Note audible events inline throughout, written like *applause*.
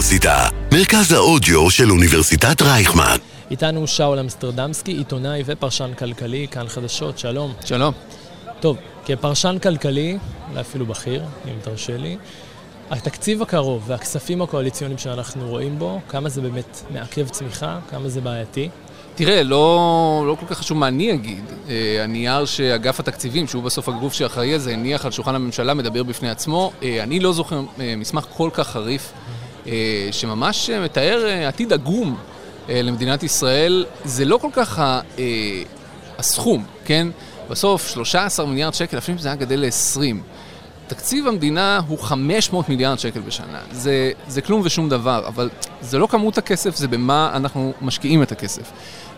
האוניברסיטה, מרכז האודיו של אוניברסיטת רייכמן. איתנו שאול אמסטרדמסקי, עיתונאי ופרשן כלכלי, כאן חדשות, שלום. שלום. טוב, כפרשן כלכלי, אולי אפילו בכיר, אם תרשה לי, התקציב הקרוב והכספים הקואליציוניים שאנחנו רואים בו, כמה זה באמת מעכב צמיחה, כמה זה בעייתי? תראה, לא, לא כל כך חשוב מה אני אגיד. אה, הנייר שאגף התקציבים, שהוא בסוף הגוף שאחראי על זה, הניח על שולחן הממשלה, מדבר בפני עצמו. אה, אני לא זוכר אה, מסמך כל כך חריף, שממש מתאר עתיד עגום למדינת ישראל. זה לא כל כך הסכום, כן? בסוף 13 מיליארד שקל, אם זה היה גדל ל-20. תקציב המדינה הוא 500 מיליארד שקל בשנה. זה, זה כלום ושום דבר, אבל זה לא כמות הכסף, זה במה אנחנו משקיעים את הכסף.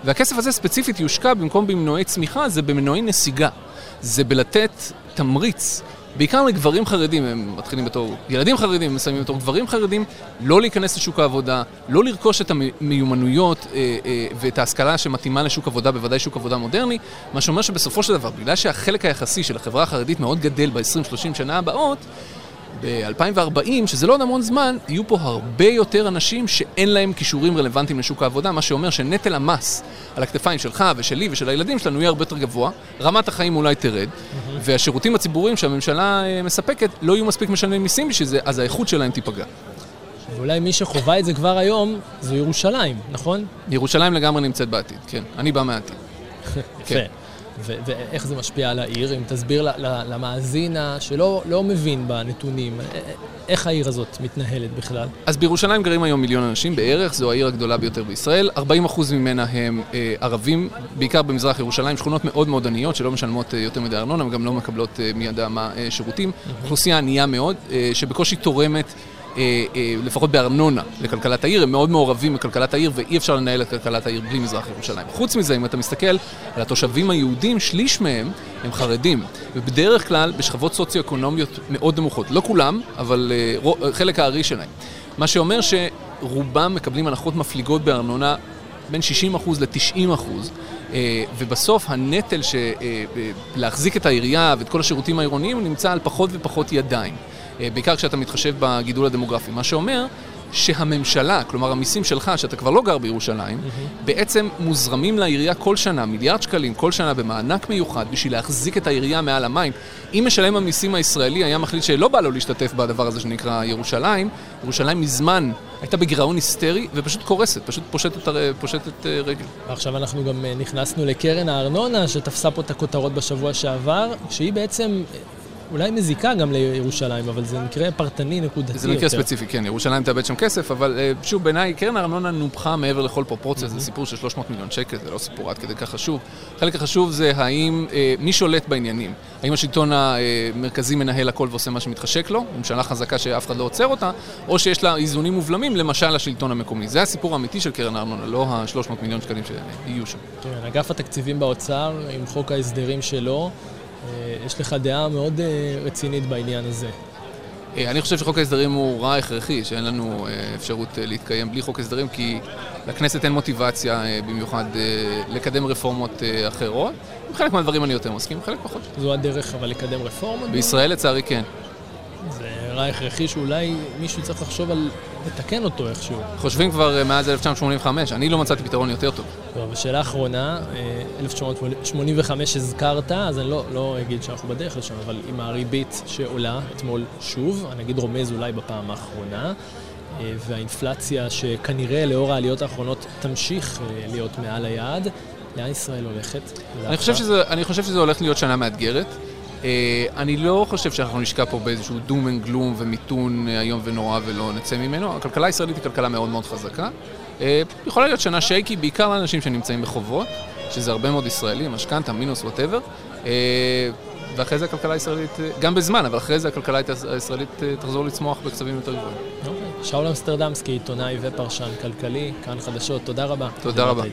והכסף הזה ספציפית יושקע במקום במנועי צמיחה, זה במנועי נסיגה. זה בלתת תמריץ, בעיקר לגברים חרדים, הם מתחילים בתור ילדים חרדים, הם מסיימים בתור גברים חרדים, לא להיכנס לשוק העבודה, לא לרכוש את המיומנויות אה, אה, ואת ההשכלה שמתאימה לשוק עבודה, בוודאי שוק עבודה מודרני, מה שאומר שבסופו של דבר, בגלל שהחלק היחסי של החברה החרדית מאוד גדל ב-20-30 שנה הבאות, ב-2040, שזה לא עוד המון זמן, יהיו פה הרבה יותר אנשים שאין להם כישורים רלוונטיים לשוק העבודה, מה שאומר שנטל המס על הכתפיים שלך ושלי ושל הילדים שלנו יהיה הרבה יותר גבוה, רמת החיים אולי תרד, mm-hmm. והשירותים הציבוריים שהממשלה אה, מספקת לא יהיו מספיק משלמים מיסים בשביל זה, אז האיכות שלהם תיפגע. ואולי מי שחווה את זה כבר היום, זו ירושלים, נכון? ירושלים לגמרי נמצאת בעתיד, כן. אני בא מהעתיד. *laughs* יפה. כן. ואיך זה משפיע על העיר, אם תסביר למאזין שלא לא מבין בנתונים, איך העיר הזאת מתנהלת בכלל? אז בירושלים גרים היום מיליון אנשים בערך, זו העיר הגדולה ביותר בישראל. 40% ממנה הם אה, ערבים, בעיקר במזרח ירושלים, שכונות מאוד מאוד עניות שלא משלמות אה, יותר מדי ארנונה, וגם לא מקבלות אה, מי ידע מה אה, שירותים. אוכלוסייה ענייה מאוד, אה, שבקושי תורמת לפחות בארנונה לכלכלת העיר, הם מאוד מעורבים בכלכלת העיר ואי אפשר לנהל את כלכלת העיר בלי מזרח ירושלים. חוץ מזה, אם אתה מסתכל על התושבים היהודים, שליש מהם הם חרדים, ובדרך כלל בשכבות סוציו-אקונומיות מאוד נמוכות. לא כולם, אבל אה, חלק הארי שלהם. מה שאומר שרובם מקבלים הנחות מפליגות בארנונה בין 60% ל-90%, ובסוף הנטל של להחזיק את העירייה ואת כל השירותים העירוניים נמצא על פחות ופחות ידיים. אה, בעיקר כשאתה מתחשב בגידול הדמוגרפי. מה שאומר שהממשלה, כלומר המיסים שלך, שאתה כבר לא גר בירושלים, mm-hmm. בעצם מוזרמים לעירייה כל שנה, מיליארד שקלים כל שנה במענק מיוחד בשביל להחזיק את העירייה מעל המים. אם משלם המיסים הישראלי היה מחליט שלא בא לו להשתתף בדבר הזה שנקרא ירושלים, ירושלים מזמן הייתה בגירעון היסטרי ופשוט קורסת, פשוט פושטת, פושטת אה, רגל. עכשיו אנחנו גם אה, נכנסנו לקרן הארנונה שתפסה פה את הכותרות בשבוע שעבר, שהיא בעצם אולי מזיקה גם לירושלים, אבל זה מקרה פרטני נקודתי יותר. זה מקרה ספציפי, כן, ירושלים תאבד שם כסף, אבל אה, שוב, בעיניי קרן הארנונה נופחה מעבר לכל פרופורציה, זה סיפור של 300 מיליון שקל, זה לא סיפור עד כדי כך חשוב. החלק החשוב זה האם, אה, מי שולט בעניינים? האם השלטון המרכזי מנהל הכל ועושה מה שמתחשק לו, ממשלה חזקה שאף אחד לא עוצר אותה, או שיש לה איזונים ובלמים, למשל השלטון המקומי. זה הסיפור האמיתי של קרן הארנונה, לא ה-300 מיליון שקלים שיהיו שם. כן, אגף התקציבים באוצר, עם חוק ההסדרים שלו, יש לך דעה מאוד אה, רצינית בעניין הזה. אה, אני חושב שחוק ההסדרים הוא רע הכרחי, שאין לנו אפשרות להתקיים בלי חוק הסדרים, כי לכנסת אין מוטיבציה במיוחד לקדם רפורמות אחרות. עם חלק מהדברים אני יותר מסכים, חלק פחות. זו הדרך אבל לקדם רפורמות? בישראל לצערי כן. זה רע הכרחי שאולי מישהו צריך לחשוב על לתקן אותו איכשהו. חושבים כבר אה, מאז 1985, אני לא מצאתי פתרון יותר טוב. טוב, ושאלה אחרונה, 1985 אה, הזכרת, אז אני לא, לא אגיד שאנחנו בדרך לשם, אבל עם הריבית שעולה אתמול שוב, אני אגיד רומז אולי בפעם האחרונה, אה, והאינפלציה שכנראה לאור העליות האחרונות תמשיך להיות מעל היעד, לאן ישראל הולכת? אני חושב, שזה, אני חושב שזה הולך להיות שנה מאתגרת. אה, אני לא חושב שאנחנו נשקע פה באיזשהו doom and gloom ומיתון אה, איום ונורא ולא נצא ממנו. הכלכלה הישראלית היא כלכלה מאוד מאוד חזקה. אה, יכולה להיות שנה shaky, בעיקר לאנשים שנמצאים בחובות, שזה הרבה מאוד ישראלים, משכנתה, מינוס, whatever. ואחרי זה הכלכלה הישראלית, גם בזמן, אבל אחרי זה הכלכלה הישראלית תחזור לצמוח בקצבים יותר גבוהים. אוקיי. שאול אמסטרדמסקי, עיתונאי ופרשן כלכלי, כאן חדשות, תודה רבה. תודה רבה.